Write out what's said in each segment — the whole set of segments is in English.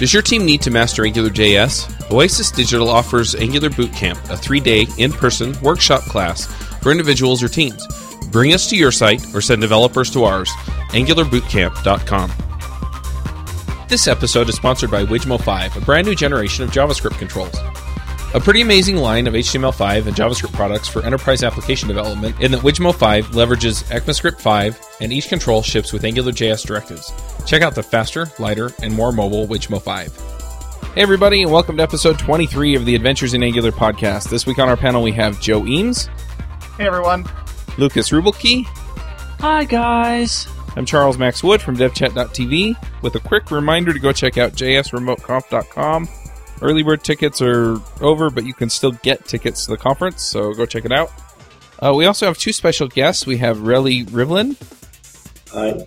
Does your team need to master AngularJS? Oasis Digital offers Angular Bootcamp, a three day, in person workshop class for individuals or teams. Bring us to your site or send developers to ours, angularbootcamp.com. This episode is sponsored by Wijmo 5, a brand new generation of JavaScript controls. A pretty amazing line of HTML5 and JavaScript products for enterprise application development in that Wijmo 5 leverages ECMAScript 5 and each control ships with AngularJS directives. Check out the faster, lighter, and more mobile Wijmo 5. Hey everybody, and welcome to episode 23 of the Adventures in Angular podcast. This week on our panel we have Joe Eames, Hey everyone. Lukas Ruebbelke, Hi, guys. I'm Charles Max Wood from devchat.tv with a quick reminder to go check out jsremoteconf.com. Early bird tickets are over, but you can still get tickets to the conference, so go check it out. Uh, we also have two special guests. We have Relly Rivlan Hi.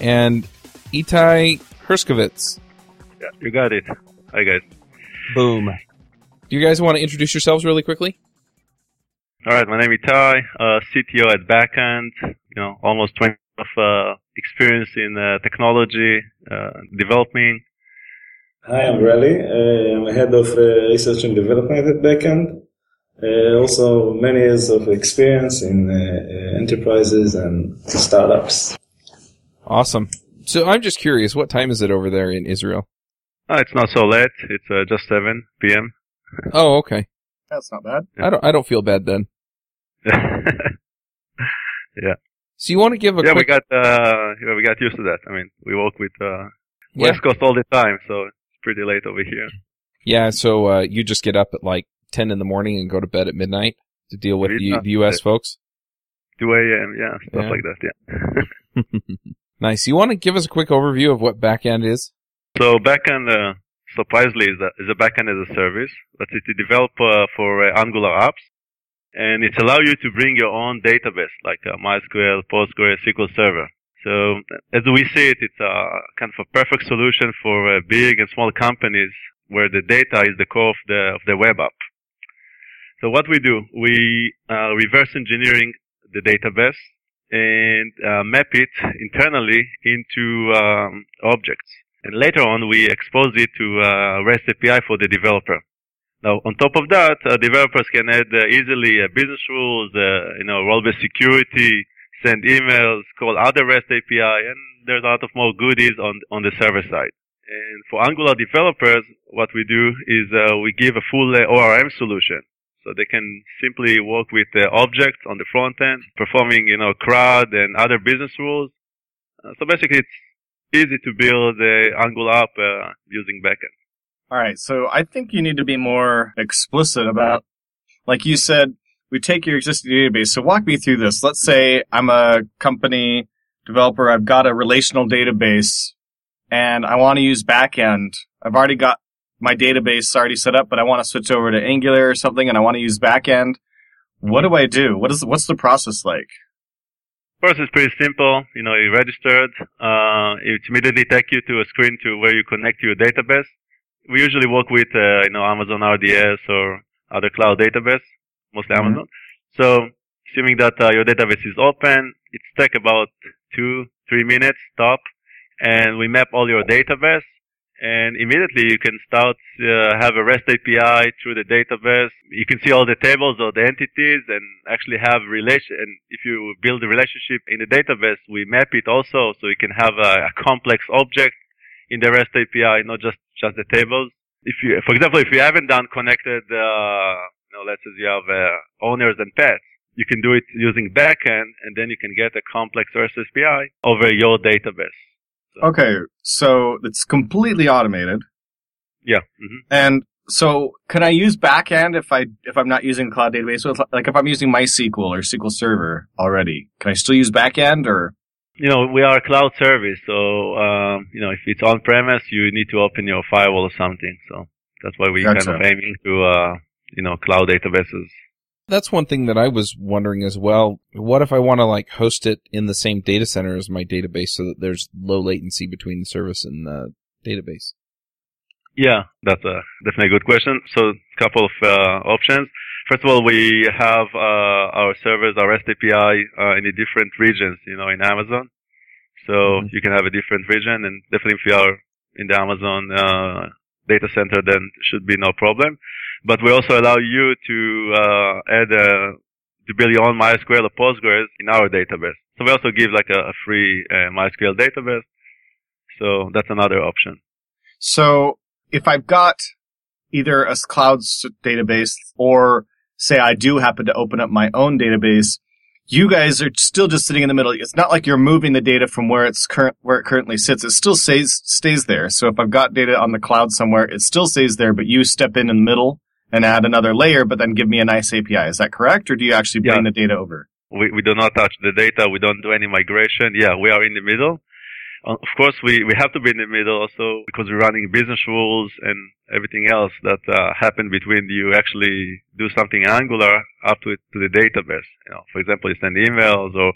and Itay Herskovits. Yeah, you got it. Hi, guys. Boom. Do you guys want to introduce yourselves really quickly? All right, my name is Ty, uh, CTO at Backend. You know, almost 20 of uh, experience in uh, technology, uh, developing. Hi, I'm Relly. Uh, I'm head of uh, research and development at Backend. Uh, also, many years of experience in uh, uh, enterprises and startups. Awesome. So I'm just curious, what time is it over there in Israel? Oh, it's not so late. It's uh, just 7 p.m. Oh, okay. That's not bad. I don't. I don't feel bad then. yeah, So you want to give a yeah, we got uh, yeah, we got used to that. I mean, we work with uh, Yeah. West Coast all the time, so it's pretty late over here. Yeah. So uh, you just get up at like ten in the morning and go to bed at midnight to deal with the, the U.S. folks. 2 a.m. Yeah, stuff Yeah. like that. Yeah. nice. You want to give us a quick overview of what backend is? So backend, uh, surprisingly, is a, is a backend as a service. That's it to develop uh, for uh, Angular apps, and it allows you to bring your own database like uh, MySQL, Postgres, SQL Server. So as we see it, it's a kind of a perfect solution for uh, big and small companies where the data is the core of the of the web app. So what we do, we uh, reverse engineering the database and uh, map it internally into um, objects and later on we expose it to uh, REST API for the developer. Now, on top of that, uh, developers can add uh, easily business rules, you know, role-based security, send emails, call other REST API, and there's a lot of more goodies on on the server side. And for Angular developers, what we do is uh, we give a full uh, ORM solution. So they can simply work with uh, objects on the front end, performing, you know, CRUD and other business rules. Uh, so basically, it's easy to build the Angular app uh, using backend. All right. So I think you need to be more explicit about, like you said, we take your existing database. So walk me through this. Let's say I'm a company developer. I've got a relational database and I want to use backend. I've already got my database already set up, but I want to switch over to Angular or something and I want to use backend. What do I do? What is, what's the process like? First, it's pretty simple. You know, you registered. Uh, it immediately take you to a screen to where you connect to your database. We usually work with, uh, you know, Amazon RDS or other cloud database, mostly Mhm. Amazon. So, assuming that uh, your database is open, it take about two, three minutes top, and we map all your database. And immediately you can start uh, have a REST API through the database. You can see all the tables or the entities and actually have relation. And if you build a relationship in the database, we map it also so you can have a, a complex object in the REST API, not just just the tables. If you, for example, if you haven't done connected, uh, you know, let's say you have uh, owners and pets, you can do it using backend, and then you can get a complex REST API over your database. Okay. So it's completely automated. Yeah. hmm And so, can I use backend if I if I'm not using cloud database? So, Like if I'm using MySQL or SQL Server already, can I still use backend or? you know, we are a cloud service, so um, you know, if it's on premise, you need to open your firewall or something. So that's why we kind of aiming to, uh, you know, cloud databases. That's one thing that I was wondering as well. What if I want to like host it in the same data center as my database so that there's low latency between the service and the database? Yeah, that's a definitely a good question. So, a couple of uh, options. first of all, we have uh, our servers, our REST API uh, in the different regions, you know, in Amazon. So mm-hmm. you can have a different region, and definitely if you are in the Amazon uh, data center, then should be no problem. But we also allow you to uh, add a, to build your own MySQL or Postgres in our database. So we also give like a, a free uh, MySQL database. So that's another option. So if I've got either a cloud database or say I do happen to open up my own database, you guys are still just sitting in the middle. It's not like you're moving the data from where it's current, where it currently sits. It still stays, stays there. So if I've got data on the cloud somewhere, it still stays there, but you step in in the middle and add another layer, but then give me a nice API. Is that correct? Or do you actually bring yeah. the data over? We, we do not touch the data. We don't do any migration. Yeah, we are in the middle. Uh, of course, we, we have to be in the middle also because we're running business rules and everything else that uh, happen between you actually do something Angular up to it, to the database. You know, for example, you send emails or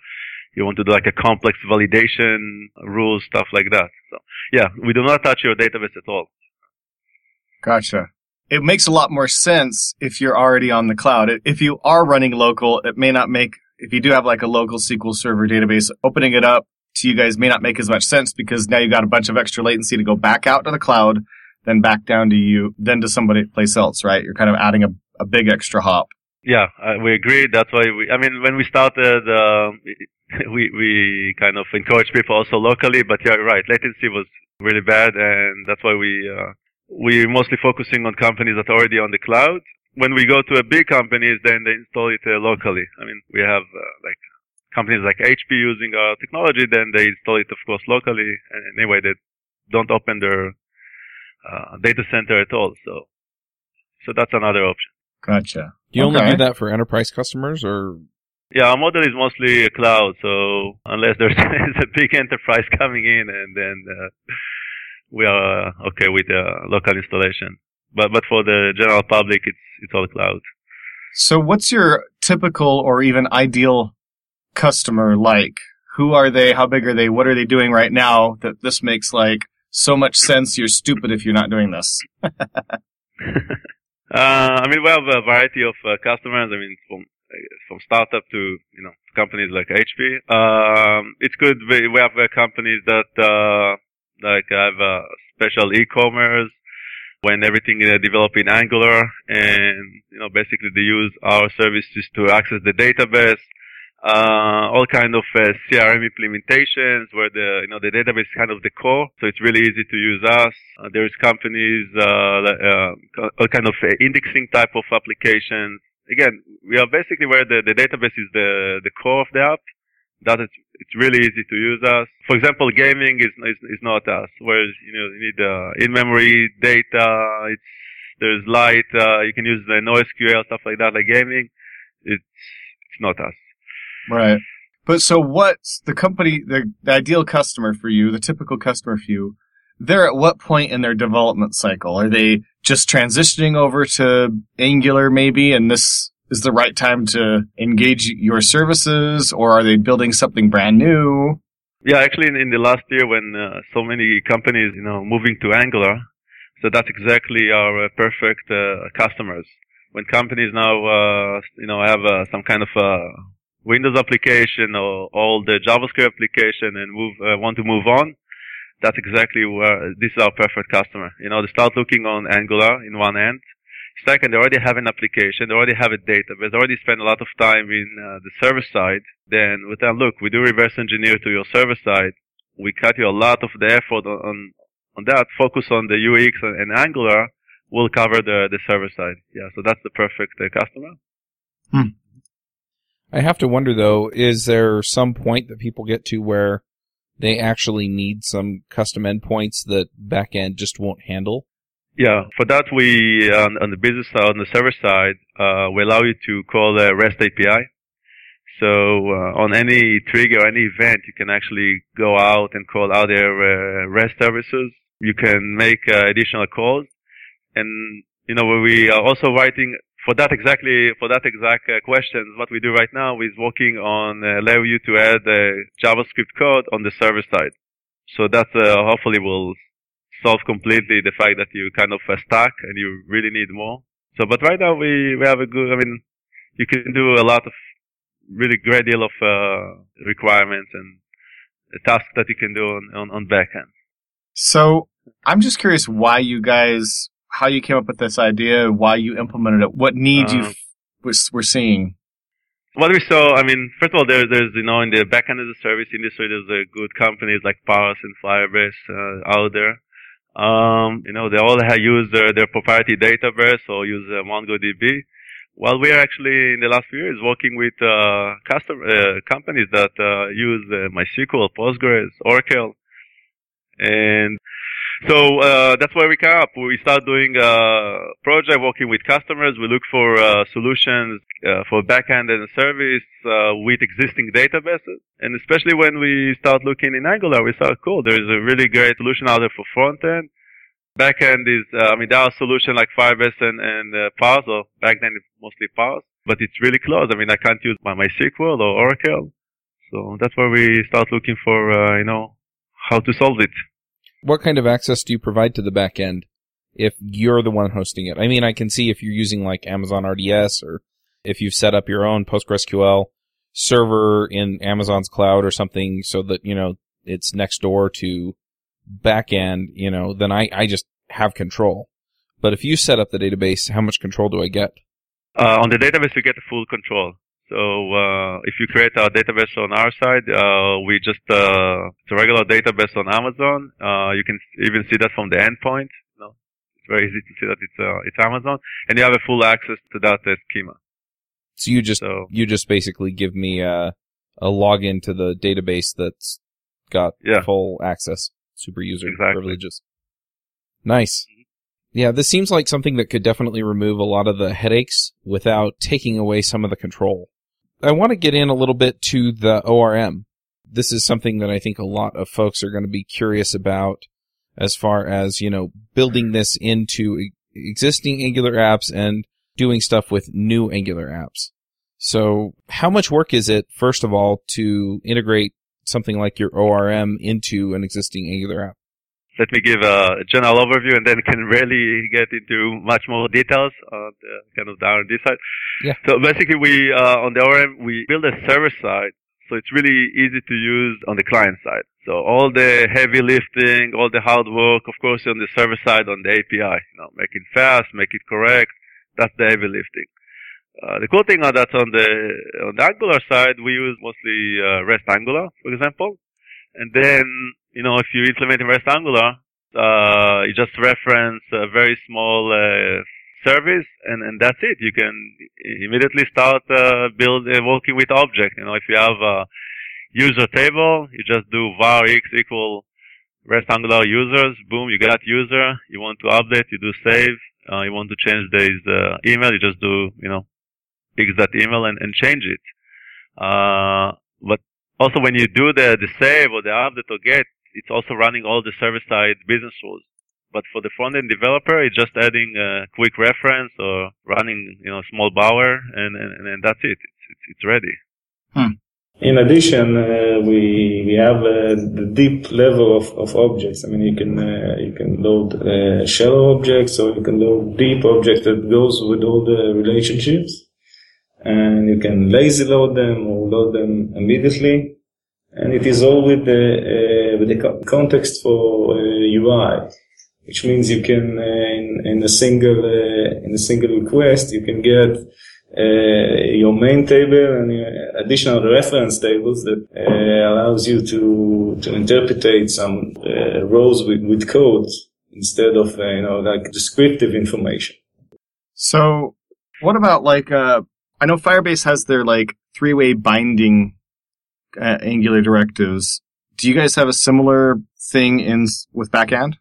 you want to do like a complex validation rules, stuff like that. So yeah, we do not touch your database at all. Gotcha. It makes a lot more sense if you're already on the cloud. If you are running local, it may not make, if you do have like a local SQL Server database, opening it up to you guys may not make as much sense because now you've got a bunch of extra latency to go back out to the cloud, then back down to you, then to somebody place else, right? You're kind of adding a, a big extra hop. Yeah, we agree. That's why we, I mean, when we started, uh, we, we kind of encourage people also locally, but you're right. Latency was really bad and that's why we, uh, we're mostly focusing on companies that are already on the cloud. When we go to a big companies, then they install it uh, locally. I mean, we have uh, like companies like HP using our technology, then they install it, of course, locally. And anyway, they don't open their uh, data center at all. So, so that's another option. Gotcha. Do you okay. only do that for enterprise customers, or? Yeah, our model is mostly cloud. So unless there's a big enterprise coming in, and then uh, we are okay with the local installation. But but for the general public, it's it's all cloud. So, what's your typical or even ideal customer like? Who are they? How big are they? What are they doing right now that this makes like so much sense? You're stupid if you're not doing this. uh, I mean, we have a variety of uh, customers. I mean, from from startup to you know companies like HP. Um, it's good. We, we have uh, companies that uh, I have a special e-commerce when everything is developed in Angular, and you know basically they use our services to access the database uh, all kind of uh, CRM implementations where the you know the database is kind of the core, so it's really easy to use us. Uh, there's companies, uh, uh, all kind of uh, indexing type of applications. Again, we are basically where the, the database is the the core of the app. That it's, it's really easy to use us. For example, gaming is is, is not us. Whereas you know you need uh, in-memory data. It's there's light. Uh, you can use the NoSQL stuff like that, like gaming. It's it's not us. Right. But so what's the company, the, the ideal customer for you, the typical customer for you? They're at what point in their development cycle? Are they just transitioning over to Angular maybe and this is the right time to engage your services or are they building something brand new? Yeah, actually in, in the last year when uh, so many companies, you know, moving to Angular, so that's exactly our uh, perfect uh, customers. When companies now, uh, you know, have uh, some kind of uh, Windows application or all the JavaScript application and move want to move on, that's exactly where this is our perfect customer. You know, they start looking on Angular in one end. Second, they already have an application, they already have a database, they already spend a lot of time in uh, the server side. Then with that, look, we do reverse engineer to your server side. We cut you a lot of the effort on, on, that. Focus on the UX and, and Angular. We'll cover the, the server side. Yeah, so that's the perfect uh, customer. Hmm. I have to wonder though, is there some point that people get to where they actually need some custom endpoints that backend just won't handle? Yeah, for that we on, on the business side, on the server side, uh, we allow you to call a REST API. So uh, on any trigger, any event, you can actually go out and call other uh, REST services. You can make uh, additional calls, and you know we are also writing for that exactly for that exact uh, question, what we do right now is working on uh, allow you to add uh, JavaScript code on the server side. So that uh, hopefully will solve completely the fact that you kind of stuck and you really need more. So, but right now we, we have a good, I mean, you can do a lot of really great deal of, uh, requirements and tasks that you can do on, on, on backend. So I'm just curious why you guys, how you came up with this idea, why you implemented it, what needs you Uh, f- was, were seeing. What we saw, I mean, first of all, there, there's, you know, in the backend as a service industry, there's uh, good companies like Parse and Firebase uh, out there. Um, you know, they all have used their, their proprietary database or use uh, MongoDB. While we are actually in the last few years working with uh, custom uh, companies that uh, use uh, MySQL, Postgres, Oracle, and so uh, that's why we come up. We start doing a project working with customers. We look for uh, solutions uh, for backend and service uh, with existing databases. And especially when we start looking in Angular, we start cool. There is a really great solution out there for front end. Backend is, uh, I mean, there are solutions like Firebase and, and uh, Parse, or back then it's mostly Parse, but it's really close. I mean, I can't use my MySQL or Oracle. So that's where we start looking for, uh, you know, how to solve it. What kind of access do you provide to the back end if you're the one hosting it? I mean, I can see if you're using like Amazon RDS or if you've set up your own PostgreSQL server in Amazon's cloud or something so that, you know, it's next door to back end, you know, then I, I just have control. But if you set up the database, how much control do I get? Uh, on the database, you get full control. So uh, if you create a database on our side, uh, we just uh, it's a regular database on Amazon. Uh, you can even see that from the endpoint. You know, it's very easy to see that it's uh, it's Amazon, and you have a full access to that uh, schema. So you just, So you just basically give me a, a login to the database that's got Yeah. full access, super user Exactly. privileges. Nice. Yeah, this seems like something that could definitely remove a lot of the headaches without taking away some of the control. I want to get in a little bit to the ORM. This is something that I think a lot of folks are going to be curious about as far as, you know, building this into existing Angular apps and doing stuff with new Angular apps. So how much work is it, first of all, to integrate something like your ORM into an existing Angular app? Let me give a general overview, and then can really get into much more details on the kind of the R&D side. Yeah. So basically, we uh, on the ORM we build a server side, so it's really easy to use on the client side. So all the heavy lifting, all the hard work, of course, on the server side on the API. You know, make it fast, make it correct. That's the heavy lifting. Uh, the cool thing on that on the on the Angular side, we use mostly uh, Restangular, for example, and then you know if you implement in Restangular, uh, you just reference a very small uh, service, and and that's it. You can immediately start uh, build uh, working with object. You know, if you have a user table, you just do var x equal Restangular users. Boom, you got user. You want to update, you do save. Uh, you want to change the uh, email, you just do you know fix that email and, and change it. Uh, but also when you do the, the save or the update or get, it's also running all the server side business rules. But for the front end developer, it's just adding a quick reference or running, you know, small bower and, and, and that's it. It's, it's, it's ready. In addition, uh, we we have uh, the deep level of, of objects. I mean, you can uh, you can load uh, shallow objects, or you can load deep objects that goes with all the relationships, and you can lazy load them or load them immediately, and it is all with the uh, with the co- context for uh, UI, which means you can uh, in, in a single uh, in a single request you can get uh, your main table and additional reference tables that uh, allows you to to interpretate some uh, rows with, with codes instead of uh, you know like descriptive information. So, what about like, uh, I know Firebase has their like three-way binding uh, Angular directives. Do you guys have a similar thing in with backend?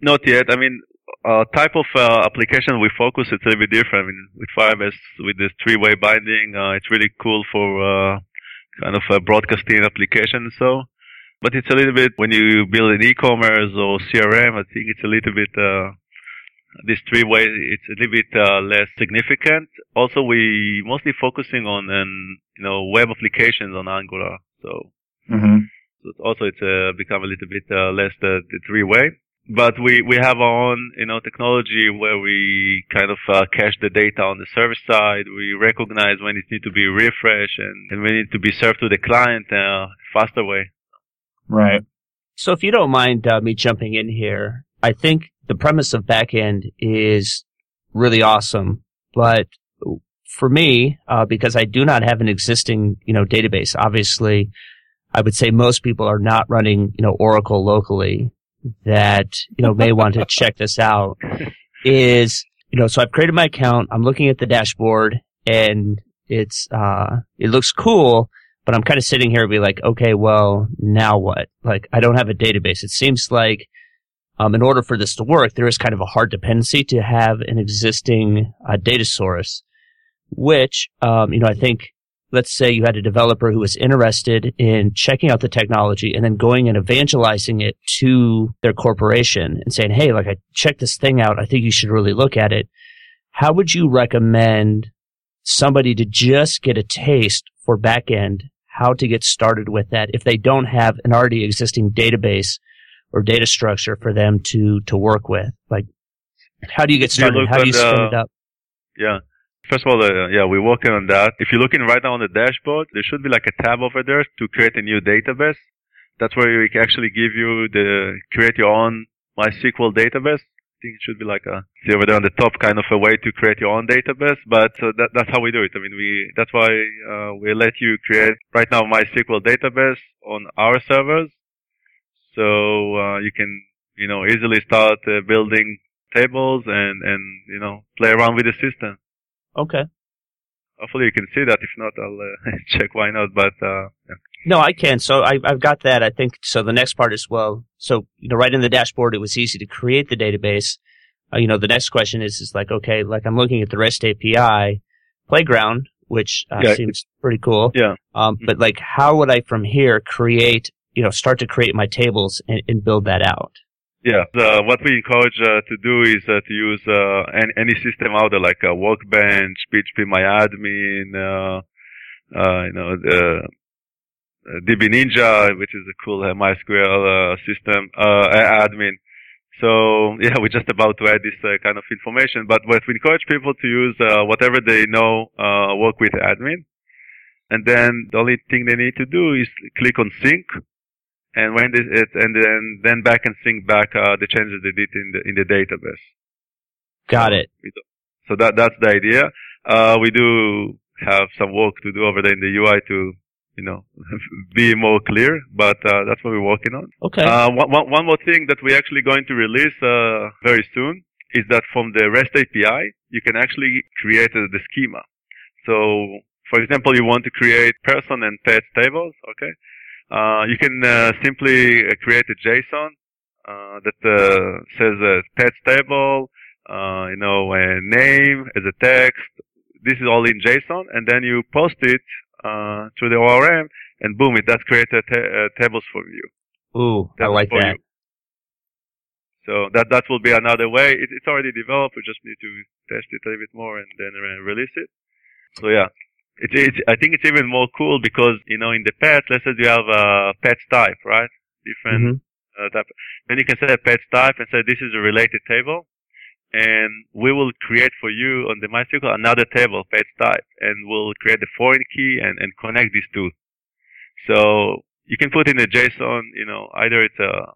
Not yet. I mean, uh, type of uh, application we focus, it's a little bit different. I mean, with Firebase, with this three-way binding, uh, it's really cool for uh, kind of a broadcasting application. So, but it's a little bit when you build an e-commerce or CRM, I think it's a little bit uh, this three-way. It's a little bit uh, less significant. Also, we mostly focusing on um, you know web applications on Angular. So Mm-hmm. So also it's uh, become a little bit uh, less the, the three-way. but we, we have our own, you know, technology where we kind of uh, cache the data on the server side. We recognize when it needs to be refreshed and, and when it needs to be served to the client uh, faster way. Right. So if you don't mind uh, me jumping in here, I think the premise of backend is really awesome, but for me, uh, because I do not have an existing, you know, database, obviously, I would say most people are not running, you know, Oracle locally that, you know, may want to check this out is, you know, so I've created my account. I'm looking at the dashboard and it's, uh, it looks cool, but I'm kind of sitting here and be like, okay, well, now what? Like, I don't have a database. It seems like, um, in order for this to work, there is kind of a hard dependency to have an existing uh, data source, which, um, you know, I think let's say you had a developer who was interested in checking out the technology and then going and evangelizing it to their corporation and saying, Hey, like I checked this thing out. I think you should really look at it. How would you recommend somebody to just get a taste for backend, how to get started with that if they don't have an already existing database or data structure for them to, to work with? Like, how do you get started? How do you spin it up? Yeah. First of all, uh, yeah, we're working on that. If you're looking right now on the dashboard, there should be like a tab over there to create a new database. That's where we can actually give you the create your own MySQL database. I think it should be like a see over there on the top, kind of a way to create your own database. But uh, that, that's how we do it. I mean, we that's why uh, we let you create right now MySQL database on our servers, so uh, you can you know easily start uh, building tables and and you know play around with the system. Okay. Hopefully you can see that. If not, I'll uh, check why not. But uh, yeah. no, I can. So I, I've got that. I think so. The next part is well. So you know, right in the dashboard, it was easy to create the database. Uh, you know, the next question is is like okay, like I'm looking at the REST API playground, which uh, yeah, seems pretty cool. Yeah. Um, but like, how would I from here create? You know, start to create my tables and, and build that out. Yeah, uh, what we encourage uh, to do is uh, to use uh, any, any, system out there like a Workbench, phpMyAdmin, uh, uh, you know, the DB Ninja, which is a cool MySQL system admin. So yeah, we're just about to add this kind of information. But what we encourage people to use whatever they know work with admin, and then the only thing they need to do is click on sync and when this, it and then then back and sync back uh, the changes they did in the in the database. Got it. So that that's the idea. Uh, we do have some work to do over there in the UI to you know be more clear, but uh, that's what we're working on. Okay. Uh, one, one more thing that we're actually going to release uh, very soon is that from the REST API you can actually create the schema. So, for example, you want to create person and pet tables, okay? Uh, you can uh, simply uh, create a JSON uh, that uh, says a pets table, you know, a name as a text. This is all in JSON, and then you post it to the ORM, and boom, it does create a ta- tables for you. Ooh, I like that. You. So that that will be another way. It, it's already developed. We just need to test it a little bit more and then release it. So yeah, it's, it's, I think it's even more cool because, you know, in the pet, let's say you have a pet type, right? Different mm-hmm. uh, type. Then you can say a pet type and say this is a related table. And we will create for you on the MySQL another table, pet type, and we'll create the foreign key and, and connect these two. So you can put in a JSON, you know, either it's a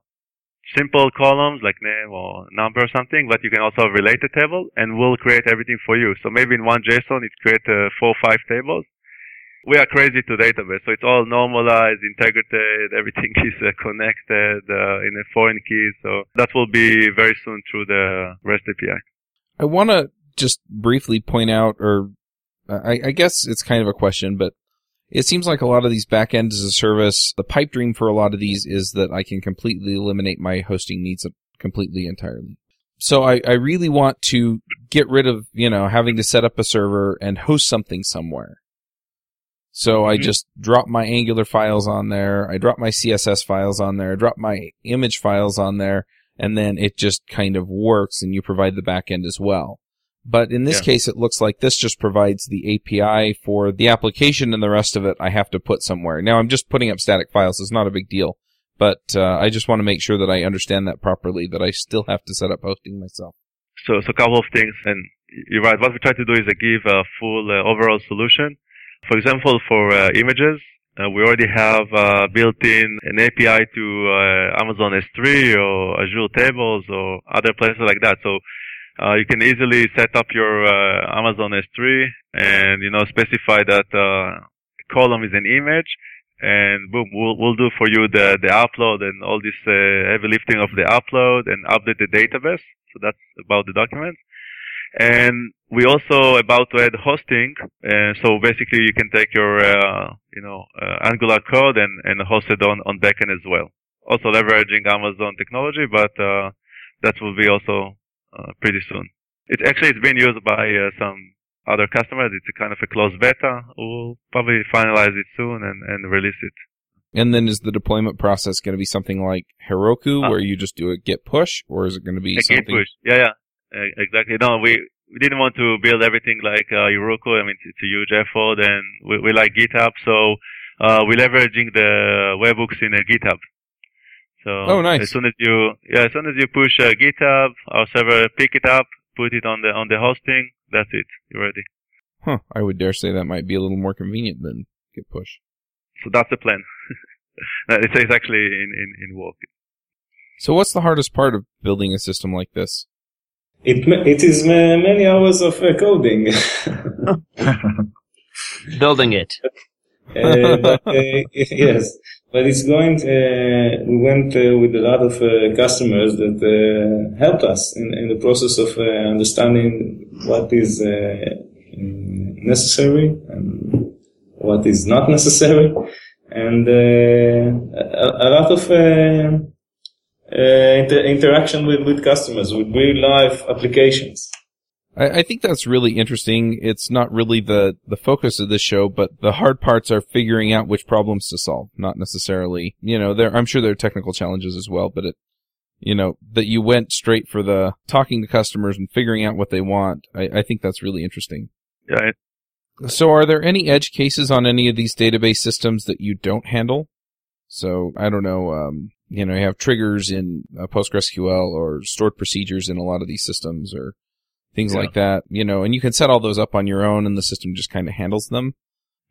simple columns like name or number or something, but you can also relate a table and we'll create everything for you. So maybe in one JSON it creates uh, four or five tables. We are crazy to database, so it's all normalized, integrated, everything is uh, connected uh, in a foreign key. So that will be very soon through the REST API. I want to just briefly point out, or I, I guess it's kind of a question, but it seems like a lot of these backend as a service, the pipe dream for a lot of these is that I can completely eliminate my hosting needs completely entirely. So I, I really want to get rid of, you know, having to set up a server and host something somewhere. So mm-hmm. I just drop my Angular files on there. I drop my CSS files on there. I drop my image files on there. And then it just kind of works and you provide the backend as well. But in this yeah. case, it looks like this just provides the API for the application and the rest of it I have to put somewhere. Now I'm just putting up static files. It's not a big deal. but uh, I just want to make sure that I understand that properly. That I still have to set up hosting myself. So, so a couple of things, and you're right. What we try to do is uh, give a full uh, overall solution. For example, for uh, images, uh, we already have uh, built in an API to uh, Amazon S3 or Azure Tables or other places like that. So uh, you can easily set up your uh, Amazon S3 and you know specify that uh, column is an image, and boom, we'll we'll do for you the the upload and all this heavy lifting of the upload and update the database. So that's about the documents. And we also about to add hosting. Uh, so basically you can take your, uh, you know, uh, Angular code and, and host it on, on backend as well. Also leveraging Amazon technology, but, uh, that will be also, uh, pretty soon. It actually it's been used by uh, some other customers. It's a kind of a closed beta. We'll probably finalize it soon and, and release it. And then is the deployment process going to be something like Heroku, where you just do a git push, or is it going to be a something? git push? Yeah, yeah. Uh, exactly. No, we we didn't want to build everything like uh, Heroku. I mean, it's, a huge effort, and we, we like GitHub, so uh, we're leveraging the webhooks in a GitHub. So Oh, nice. as soon as you yeah, as soon as you push uh, GitHub, our server pick it up, put it on the on the hosting. That's it. You're ready. Huh. I would dare say that might be a little more convenient than git push. So that's the plan. No, it's, it's actually in, in, in work. So what's the hardest part of building a system like this? It it is many hours of uh, coding. Building it. Uh, but, uh, yes, but it's going. Uh, we went with a lot of customers that helped us in, in the process of understanding what is necessary and what is not necessary, and a, a lot of. Uh, inter- interaction with, with customers with real life applications. I, I think that's really interesting. It's not really the, the focus of this show, but the hard parts are figuring out which problems to solve, not necessarily, you know, there, I'm sure there are technical challenges as well, but it, you know, that you went straight for the talking to customers and figuring out what they want. I, I think that's really interesting. It, So are there any edge cases on any of these database systems that you don't handle? So I don't know, um, you know, you have triggers in uh, PostgreSQL or stored procedures in a lot of these systems or things Yeah. like that, you know, and you can set all those up on your own and the system just kind of handles them.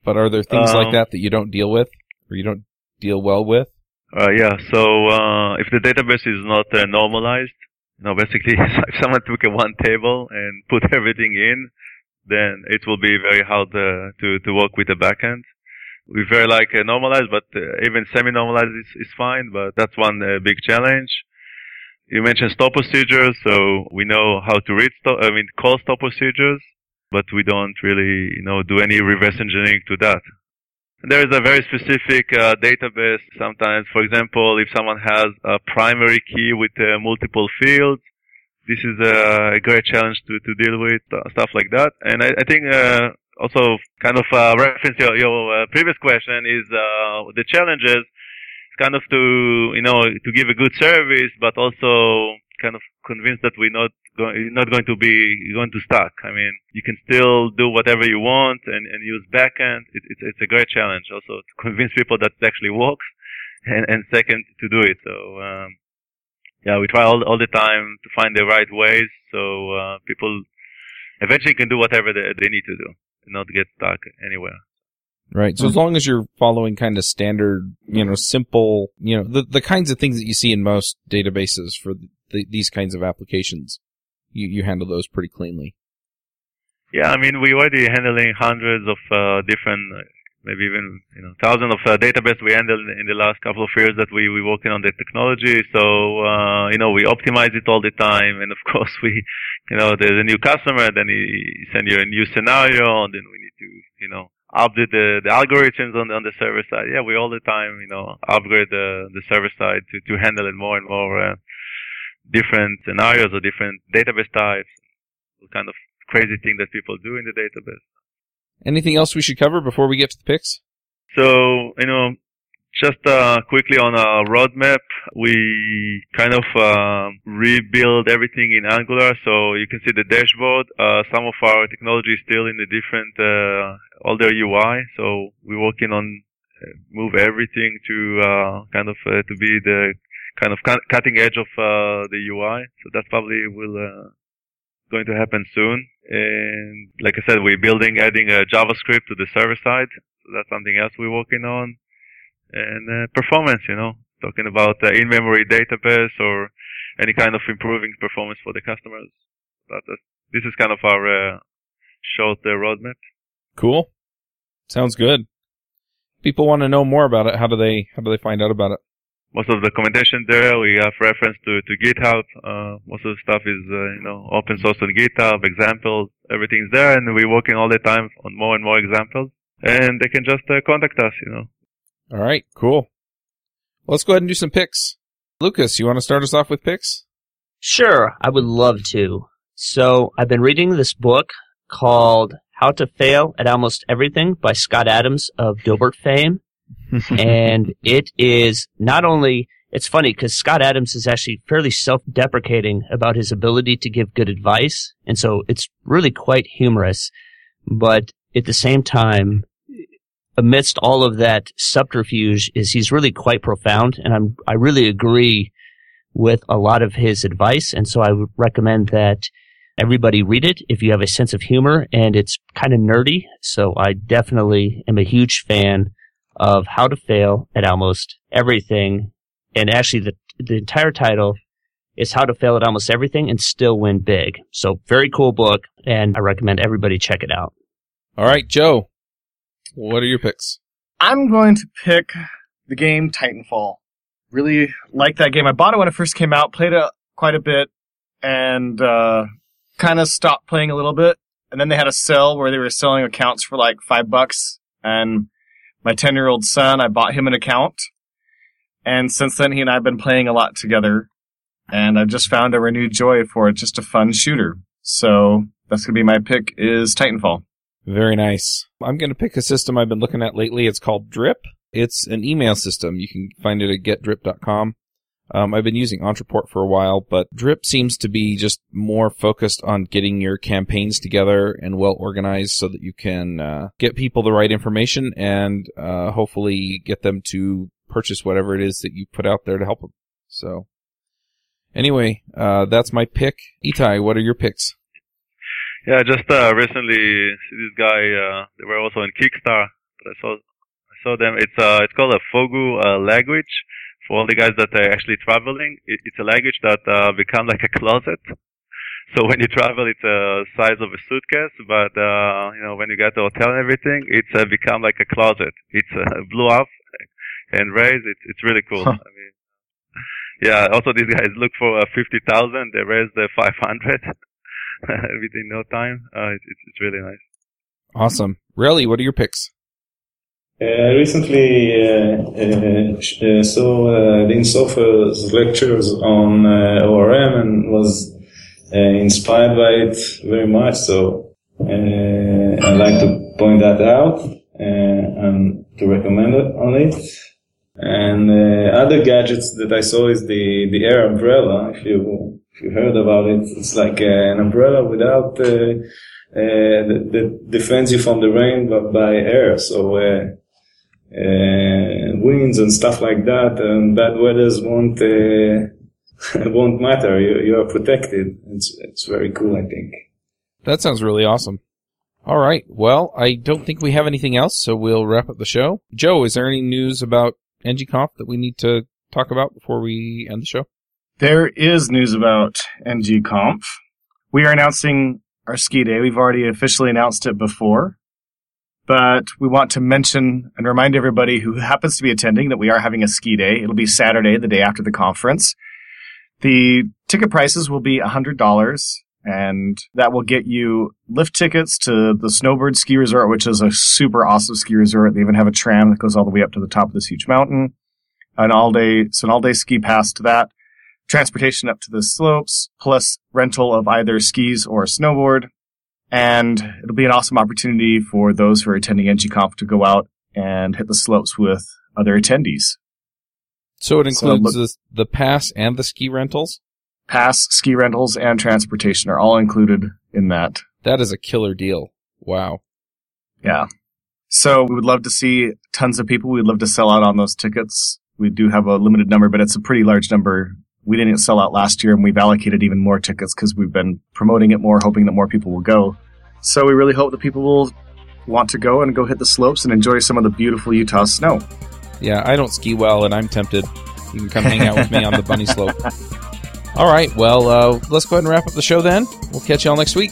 But are there things like Um, that that you don't deal with or you don't deal well with? Uh, yeah. So uh, if the database is not uh, normalized, you know, basically, if someone took a one table and put everything in, then it will be very hard uh, to to work with the backend. We very like uh, normalized, but uh, even semi-normalized is, is fine. But that's one uh, big challenge. You mentioned stored procedures, so we know how to read store. I mean, call stored procedures, but we don't really, you know, do any reverse engineering to that. There is a very specific uh, database. Sometimes, for example, if someone has a primary key with uh, multiple fields, this is a, great challenge to, to deal with, uh, stuff like that. And I, I think uh, also kind of uh, reference your, your uh, previous question is the challenges. Kind of to you know to give a good service, but also kind of convince that we're not going not going to be going to stuck. I mean, you can still do whatever you want and, and use backend. It, it's it's a great challenge also to convince people that it actually works, and, and second to do it. So um, yeah, we try all all the time to find the right ways so uh, people eventually can do whatever they, they need to do and not get stuck anywhere. Right. So as long as you're following kind of standard, you know, simple, you know, the, the kinds of things that you see in most databases for the, these kinds of applications, you, you handle those pretty cleanly. Yeah, I mean, we're already handling hundreds of uh, different, uh, maybe even you know, thousands of uh, database we handled in the last couple of years that we we working on the technology. So uh, you know, we optimize it all the time, and of course, we, you know, there's a new customer, then he send you a new scenario, and then we need to, you know, update the, the algorithms on the, on the server side. Yeah, we all the time, you know, upgrade the the server side to to handle it more and more uh, different scenarios or different database types. Kind of crazy thing that people do in the database. Anything else we should cover before we get to the picks? So, you know, just uh, quickly on our roadmap, we kind of uh, rebuild everything in Angular. So you can see the dashboard. Uh, some of our technology is still in the different uh, their UI. So we're working on move everything to uh, kind of uh, to be the kind of cutting edge of uh, the UI. So that's probably will uh, going to happen soon. And like I said, we're building, adding a JavaScript to the server side. So that's something else we're working on. And uh, performance, you know, talking about uh, in-memory database or any kind of improving performance for the customers. But uh, this is kind of our uh, short uh, roadmap. Cool. Sounds good. People want to know more about it. How do they how do they find out about it? Most of the documentation there, we have reference to, to GitHub. Uh, most of the stuff is, uh, you know, open source on GitHub, examples, everything's there, and we're working all the time on more and more examples. And they can just uh, contact us, you know. All right, cool. Let's go ahead and do some picks. Lukas, you want to start us off with picks? Sure, I would love to. So I've been reading this book called How to Fail at Almost Everything by Scott Adams of Dilbert fame. and it is not only, it's funny because Scott Adams is actually fairly self-deprecating about his ability to give good advice. And so it's really quite humorous. But at the same time, amidst all of that subterfuge is he's really quite profound. And I'm, I really agree with a lot of his advice. And so I would recommend that everybody read it if you have a sense of humor and it's kind of nerdy. So I definitely am a huge fan of how to fail at almost everything. And actually the, the entire title is how to fail at almost everything and still win big. So very cool book and I recommend everybody check it out. All right, Joe. What are your picks? I'm going to pick the game Titanfall. Really like that game. I bought it when it first came out, played it quite a bit, and uh, kind of stopped playing a little bit. And then they had a sale where they were selling accounts for like five bucks. And my 10 year old son, I bought him an account. And since then, he and I have been playing a lot together. And I've just found a renewed joy for it. Just a fun shooter. So that's going to be my pick is Titanfall. Very nice. I'm going to pick a system I've been looking at lately. It's called Drip. It's an email system. You can find it at getdrip.com. Um, I've been using Ontraport for a while, but Drip seems to be just more focused on getting your campaigns together and well organized so that you can uh, get people the right information and uh, hopefully get them to purchase whatever it is that you put out there to help them. So, anyway, uh, that's my pick. Itay, what are your picks? Yeah, just uh, recently this guy. Uh, they were also in Kickstarter, but I saw I saw them. It's uh, it's called a Fogu language for all the guys that are actually traveling. It, it's a language that uh, become like a closet. So when you travel, it's a size of a suitcase, but uh, you know when you get to the hotel and everything, it's uh, become like a closet. It's uh, blew up and raised. It's it's really cool. Huh. I mean, yeah. Also, these guys look for uh, fifty thousand. They raised the five hundred within no time. Uh, it's, it's it's really nice. Awesome. Relly, what are your picks? Uh, recently uh, uh, uh, saw uh, Dean Sofer's lectures on uh, ORM and was inspired by it very much. So I'd like to point that out and to recommend it on it. And other gadgets that I saw is the the air umbrella. If you if you heard about it, it's like an umbrella without that, that defends you from the rain but by air. So. Uh, winds and stuff like that, and bad weathers won't uh, won't matter. You you are protected. It's it's very cool, I think. That sounds really awesome. All right. Well, I don't think we have anything else, so we'll wrap up the show. Joe, is there any news about NGConf that we need to talk about before we end the show? There is news about NGConf. We are announcing our ski day. We've already officially announced it before, but we want to mention and remind everybody who happens to be attending that we are having a ski day. It'll be Saturday, the day after the conference. The ticket prices will be $100 and that will get you lift tickets to the Snowbird Ski Resort, which is a super awesome ski resort. They even have a tram that goes all the way up to the top of this huge mountain. An all day, so an all day ski pass to that transportation up to the slopes, plus rental of either skis or snowboard. And it'll be an awesome opportunity for those who are attending NGConf to go out and hit the slopes with other attendees. So it So includes look- the, the pass and the ski rentals? Pass, ski rentals, and transportation are all included in that. That is a killer deal. Wow. Yeah. So we would love to see tons of people. We'd love to sell out on those tickets. We do have a limited number, but it's a pretty large number. We didn't sell out last year and we've allocated even more tickets because we've been promoting it more, hoping that more people will go. So we really hope that people will want to go and go hit the slopes and enjoy some of the beautiful Utah snow. Yeah, I don't ski well, and I'm tempted. You can come hang out with me on the bunny slope. All right, well, uh, let's go ahead and wrap up the show then. We'll catch y'all next week.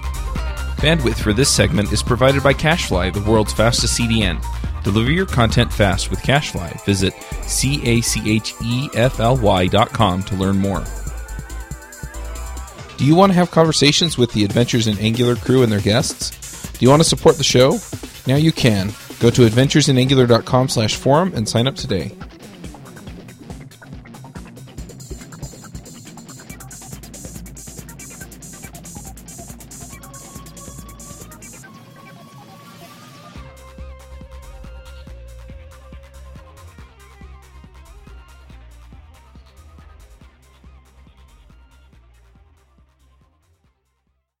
Bandwidth for this segment is provided by CacheFly, the world's fastest CDN. Deliver your content fast with CacheFly. Visit C-A-C-H-E-F-L-Y dot com to learn more. Do you want to have conversations with the Adventures in Angular crew and their guests? Do you want to support the show? Now you can. Go to adventuresinangular.com slash forum and sign up today.